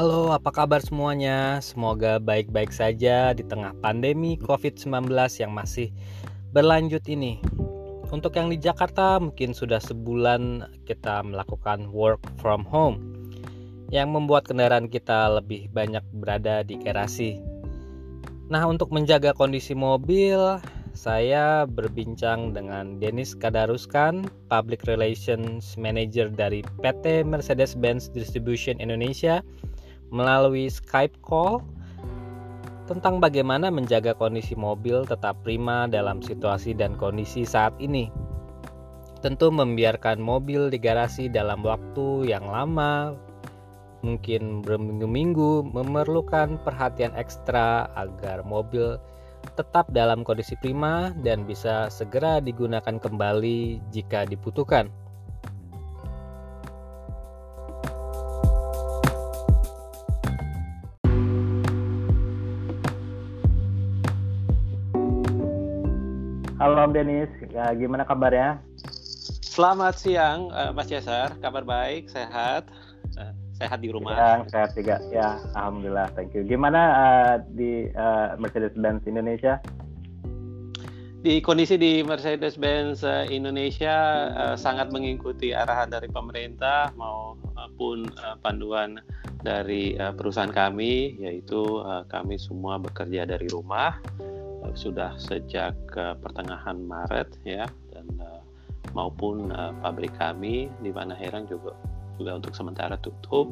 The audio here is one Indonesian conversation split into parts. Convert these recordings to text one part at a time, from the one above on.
Halo, apa kabar semuanya? Semoga baik-baik saja di tengah pandemi COVID-19 yang masih berlanjut ini. Untuk yang di Jakarta, mungkin sudah sebulan kita melakukan work from home yang membuat kendaraan kita lebih banyak berada di garasi. Nah, untuk menjaga kondisi mobil, saya berbincang dengan Denis Kadaruskan, Public Relations Manager dari PT Mercedes-Benz Distribution Indonesia melalui Skype call tentang bagaimana menjaga kondisi mobil tetap prima dalam situasi dan kondisi saat ini. Tentu membiarkan mobil di garasi dalam waktu yang lama, mungkin berminggu-minggu, memerlukan perhatian ekstra agar mobil tetap dalam kondisi prima dan bisa segera digunakan kembali jika dibutuhkan. Halo Om Denis, ya, gimana kabarnya? Selamat siang uh, Mas Yasar, kabar baik, sehat, uh, sehat di rumah. Ya, sehat juga, ya Alhamdulillah, thank you. Gimana uh, di uh, Mercedes-Benz Indonesia? Di kondisi di Mercedes-Benz Indonesia uh, sangat mengikuti arahan dari pemerintah maupun uh, panduan dari uh, perusahaan kami, yaitu uh, kami semua bekerja dari rumah sudah sejak uh, pertengahan Maret ya dan uh, maupun uh, pabrik kami di mana Herang juga juga untuk sementara tutup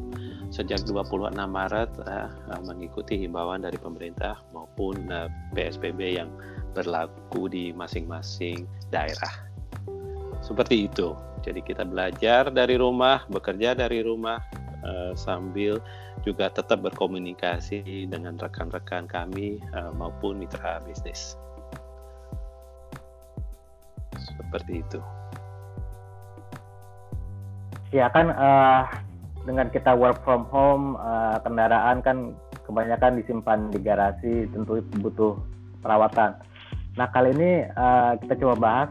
sejak 26 Maret uh, mengikuti himbauan dari pemerintah maupun uh, PSBB yang berlaku di masing-masing daerah. Seperti itu. Jadi kita belajar dari rumah, bekerja dari rumah uh, sambil juga tetap berkomunikasi dengan rekan-rekan kami uh, maupun mitra bisnis. Seperti itu. Ya kan uh, dengan kita work from home uh, kendaraan kan kebanyakan disimpan di garasi tentu butuh perawatan. Nah kali ini uh, kita coba bahas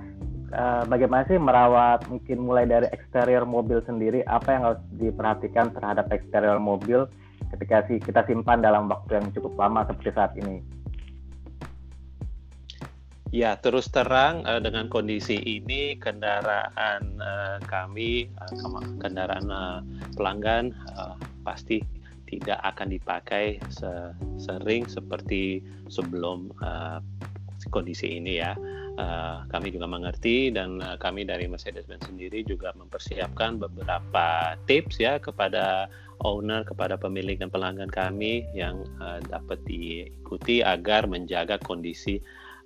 uh, bagaimana sih merawat mungkin mulai dari eksterior mobil sendiri apa yang harus diperhatikan terhadap eksterior mobil ketika sih kita simpan dalam waktu yang cukup lama seperti saat ini. Ya, terus terang uh, dengan kondisi ini kendaraan uh, kami, kendaraan pelanggan pasti tidak akan dipakai sering seperti sebelum kondisi ini ya. Uh, kami juga mengerti dan uh, kami dari Mercedes-Benz sendiri juga mempersiapkan beberapa tips ya kepada owner, kepada pemilik dan pelanggan kami yang uh, dapat diikuti agar menjaga kondisi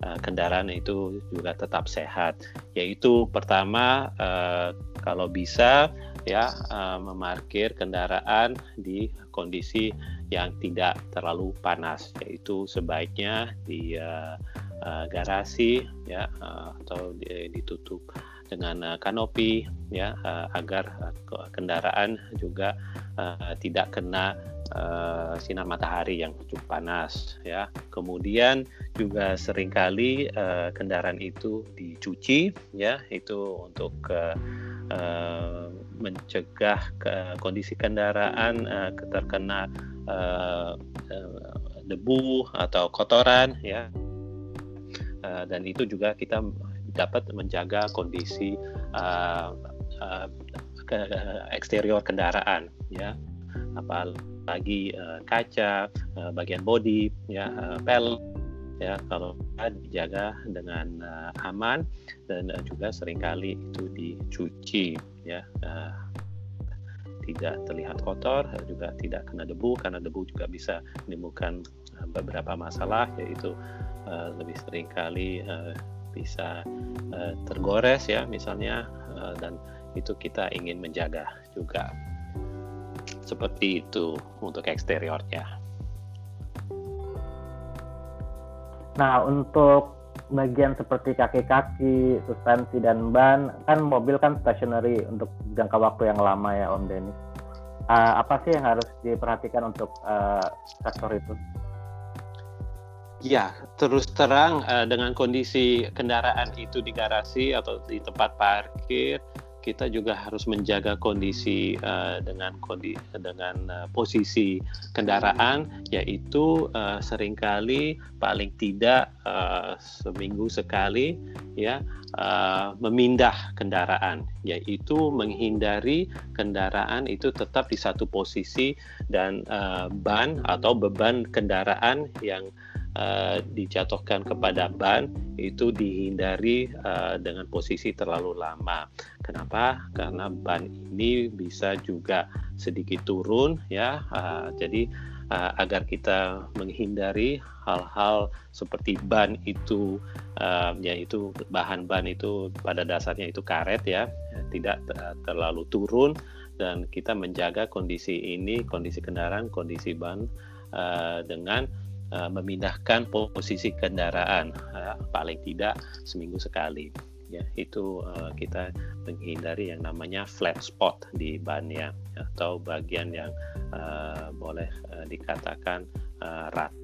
uh, kendaraan itu juga tetap sehat. Yaitu pertama uh, kalau bisa ya uh, memarkir kendaraan di kondisi yang tidak terlalu panas, yaitu sebaiknya di uh, uh, garasi ya uh, atau ditutup dengan uh, kanopi ya uh, agar uh, kendaraan juga uh, tidak kena uh, sinar matahari yang cukup panas ya. Kemudian juga sering kali uh, kendaraan itu dicuci ya itu untuk uh, uh, mencegah ke kondisi kendaraan uh, terkena uh, debu atau kotoran ya uh, dan itu juga kita dapat menjaga kondisi uh, uh, ke, eksterior kendaraan ya. Apalagi uh, kaca uh, bagian bodi ya uh, pel ya. Kalau dijaga dengan uh, aman dan uh, juga sering kali itu dicuci ya. Uh, tidak terlihat kotor juga tidak kena debu karena debu juga bisa menimbulkan beberapa masalah yaitu uh, lebih sering kali uh, bisa uh, tergores ya misalnya uh, dan itu kita ingin menjaga juga seperti itu untuk eksteriornya. Nah untuk bagian seperti kaki-kaki, suspensi dan ban kan mobil kan stationary untuk jangka waktu yang lama ya Om Denny. Uh, apa sih yang harus diperhatikan untuk uh, sektor itu? Ya, terus terang uh, dengan kondisi kendaraan itu di garasi atau di tempat parkir, kita juga harus menjaga kondisi uh, dengan kondi dengan uh, posisi kendaraan yaitu uh, sering kali paling tidak uh, seminggu sekali ya uh, memindah kendaraan yaitu menghindari kendaraan itu tetap di satu posisi dan uh, ban atau beban kendaraan yang uh, dijatuhkan kepada ban itu dihindari uh, dengan posisi terlalu lama. Kenapa? Karena ban ini bisa juga sedikit turun ya. Uh, jadi uh, agar kita menghindari hal-hal seperti ban itu uh, yaitu bahan ban itu pada dasarnya itu karet ya tidak terlalu turun dan kita menjaga kondisi ini kondisi kendaraan kondisi ban uh, dengan uh, memindahkan posisi kendaraan uh, paling tidak seminggu sekali ya itu uh, kita menghindari yang namanya flat spot di bannya atau bagian yang boleh dikatakan rat.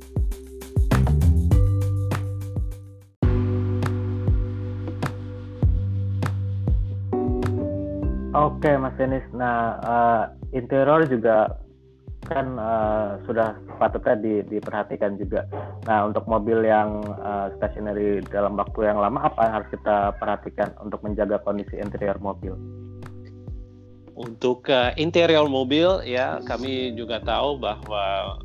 Oke, Mas Denis. Nah, uh, interior juga kan uh, sudah patutnya di, diperhatikan juga. Nah, untuk mobil yang uh, stationary dalam waktu yang lama, apa yang harus kita perhatikan untuk menjaga kondisi interior mobil? Untuk uh, interior mobil, ya kami juga tahu bahwa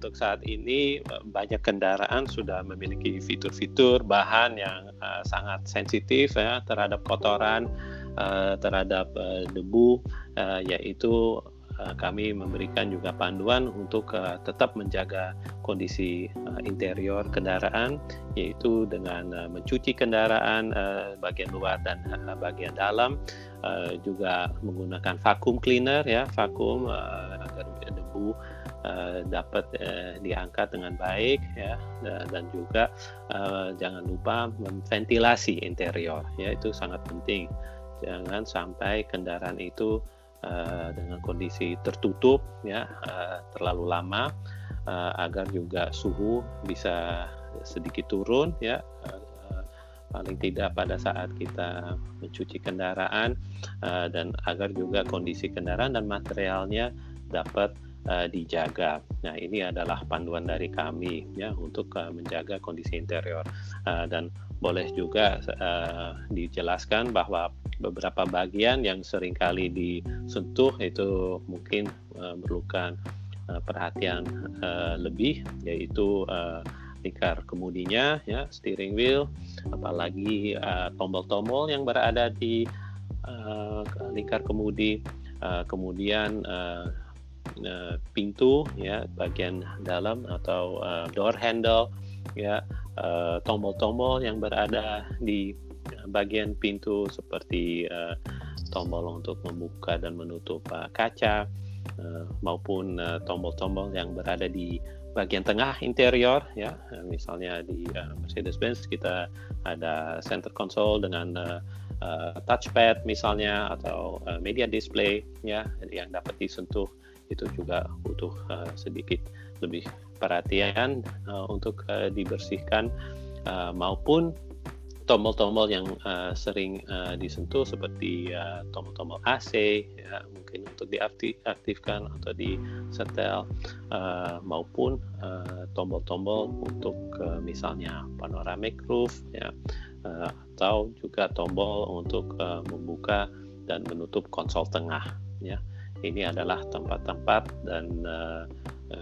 untuk saat ini banyak kendaraan sudah memiliki fitur-fitur bahan yang uh, sangat sensitif ya terhadap kotoran, uh, terhadap uh, debu, uh, yaitu kami memberikan juga panduan untuk uh, tetap menjaga kondisi uh, interior kendaraan yaitu dengan mencuci kendaraan bagian luar dan bagian dalam juga menggunakan vacuum cleaner ya vakum agar debu dapat diangkat dengan baik ya dan juga jangan lupa ventilasi interior ya itu sangat penting. Jangan sampai kendaraan itu uh, dengan kondisi tertutup ya uh, terlalu lama uh, agar juga suhu bisa sedikit turun ya uh, paling tidak pada saat kita mencuci kendaraan uh, dan agar juga kondisi kendaraan dan materialnya dapat uh, dijaga. Nah, ini adalah panduan dari kami ya untuk uh, menjaga kondisi interior uh, dan boleh juga uh, dijelaskan bahwa beberapa bagian yang sering kali disentuh itu mungkin uh, memerlukan uh, perhatian uh, lebih yaitu uh, lingkar kemudinya ya steering wheel apalagi tombol-tombol yang berada di uh, lingkar kemudi uh, kemudian uh, uh, pintu ya bagian dalam atau uh, door handle ya tombol-tombol uh, yang berada di bagian pintu seperti uh, tombol untuk membuka dan menutup uh, kaca uh, maupun tombol-tombol uh, yang berada di bagian tengah interior ya. Misalnya di uh, Mercedes-Benz kita ada center console dengan uh, uh, touchpad misalnya atau uh, media display ya yang dapat disentuh itu juga butuh uh, sedikit lebih perhatian uh, untuk uh, dibersihkan uh, maupun tombol-tombol yang uh, sering uh, disentuh seperti uh, tombol-tombol AC ya, mungkin untuk diaktifkan atau disetel uh, maupun tombol-tombol uh, untuk uh, misalnya panoramic roof ya uh, atau juga tombol untuk uh, membuka dan menutup konsol tengah ya ini adalah tempat-tempat dan uh,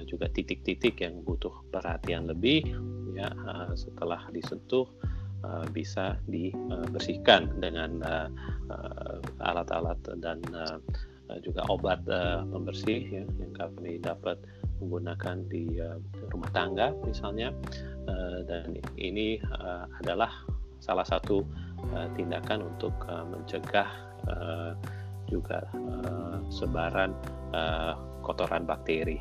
juga titik-titik yang butuh perhatian lebih ya uh, setelah disentuh uh, bisa dibersihkan dengan uh, uh, alat-alat dan juga obat pembersih ya, yang kami dapat menggunakan di rumah tangga misalnya. Dan ini adalah salah satu tindakan untuk mencegah juga uh, sebaran uh, kotoran bakteri.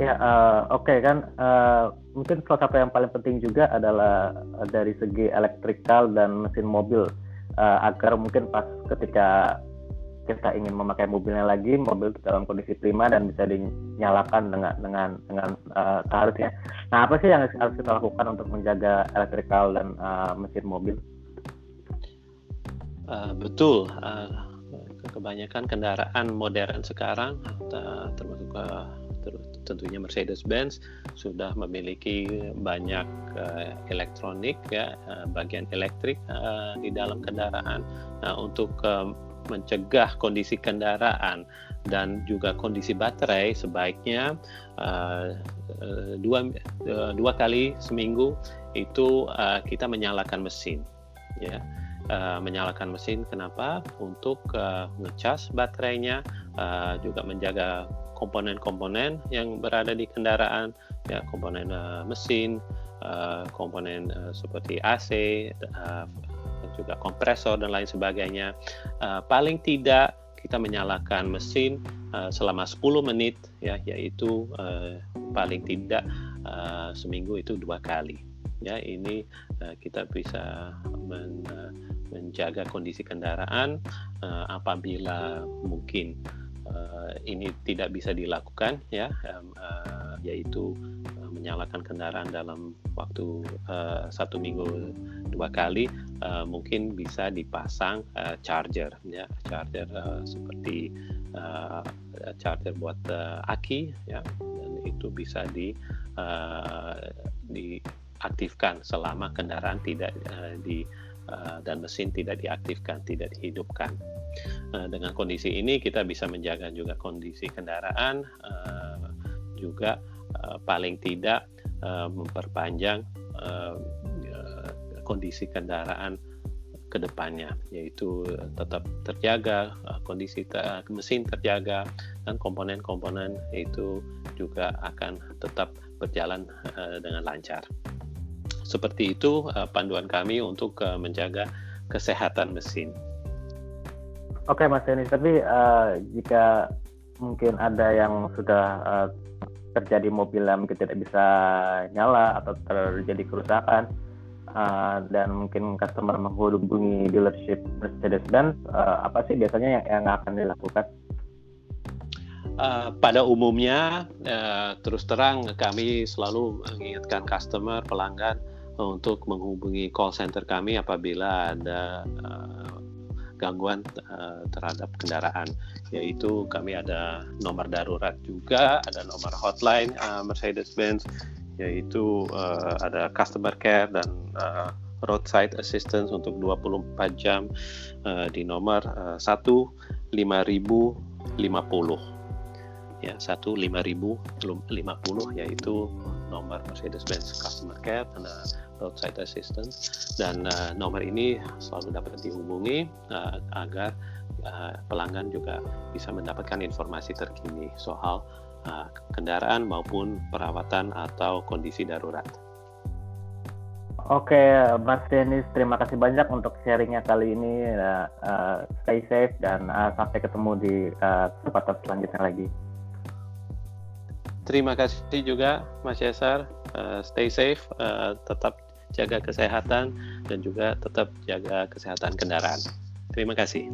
Ya, uh, oke okay, kan. Uh, mungkin salah satu yang paling penting juga adalah dari segi elektrikal dan mesin mobil uh, agar mungkin pas ketika kita ingin memakai mobilnya lagi, mobil dalam kondisi prima dan bisa dinyalakan dengan dengan dengan uh. Nah, apa sih yang harus kita lakukan untuk menjaga elektrikal dan uh, mesin mobil? Uh, betul. Uh, kebanyakan kendaraan modern sekarang, termasuk tentunya Mercedes-Benz sudah memiliki banyak uh, elektronik ya uh, bagian elektrik uh, di dalam kendaraan. Nah, untuk uh, mencegah kondisi kendaraan dan juga kondisi baterai sebaiknya uh, dua uh, dua kali seminggu itu uh, kita menyalakan mesin ya. Uh, menyalakan mesin kenapa? Untuk uh, ngecas baterainya uh, juga menjaga komponen-komponen yang berada di kendaraan, ya komponen uh, mesin, uh, komponen uh, seperti AC, uh, juga kompresor dan lain sebagainya. Uh, paling tidak kita menyalakan mesin uh, selama 10 menit, ya, yaitu uh, paling tidak uh, seminggu itu dua kali. Ya, ini uh, kita bisa men, uh, menjaga kondisi kendaraan uh, apabila mungkin uh, ini tidak bisa dilakukan ya um, uh, yaitu menyalakan kendaraan dalam waktu uh, satu minggu dua kali uh, mungkin bisa dipasang uh, charger ya. Charger uh, seperti uh, charger buat uh, aki ya. Dan itu bisa di uh, diaktifkan selama kendaraan tidak uh, di dan mesin tidak diaktifkan tidak dihidupkan. Dengan kondisi ini kita bisa menjaga juga kondisi kendaraan, juga uh, paling tidak uh, memperpanjang uh, kondisi kendaraan ke depannya, yaitu tetap terjaga, kondisi te mesin terjaga, dan komponen-komponen itu juga akan tetap berjalan dengan lancar. Seperti itu panduan kami untuk menjaga kesehatan mesin. Oke Mas Denis, tapi uh, jika mungkin ada yang sudah uh, terjadi mobil yang mungkin tidak bisa nyala atau terjadi kerusakan uh, dan mungkin customer menghubungi dealership Mercedes-Benz, uh, apa sih biasanya yang, yang akan dilakukan? Uh, pada umumnya, uh, terus terang kami selalu mengingatkan customer pelanggan untuk menghubungi call center kami apabila ada uh, gangguan uh, terhadap kendaraan. Yaitu kami ada nomor darurat juga ada nomor hotline uh, Mercedes-Benz. Yaitu uh, ada customer care dan uh, roadside assistance untuk 24 jam uh, di nomor uh, 15050 ya 15050 yaitu nomor Mercedes-Benz customer care. Dan roadside assistance dan uh, nomor ini selalu dapat dihubungi uh, agar uh, pelanggan juga bisa mendapatkan informasi terkini soal uh, kendaraan maupun perawatan atau kondisi darurat. Oke, Mas Denis, terima kasih banyak untuk sharingnya kali ini. Uh, uh, stay safe dan uh, sampai ketemu di uh, kesempatan selanjutnya lagi. Terima kasih juga, Mas Yasar. Uh, stay safe, uh, tetap jaga kesehatan dan juga tetap jaga kesehatan kendaraan. Terima kasih.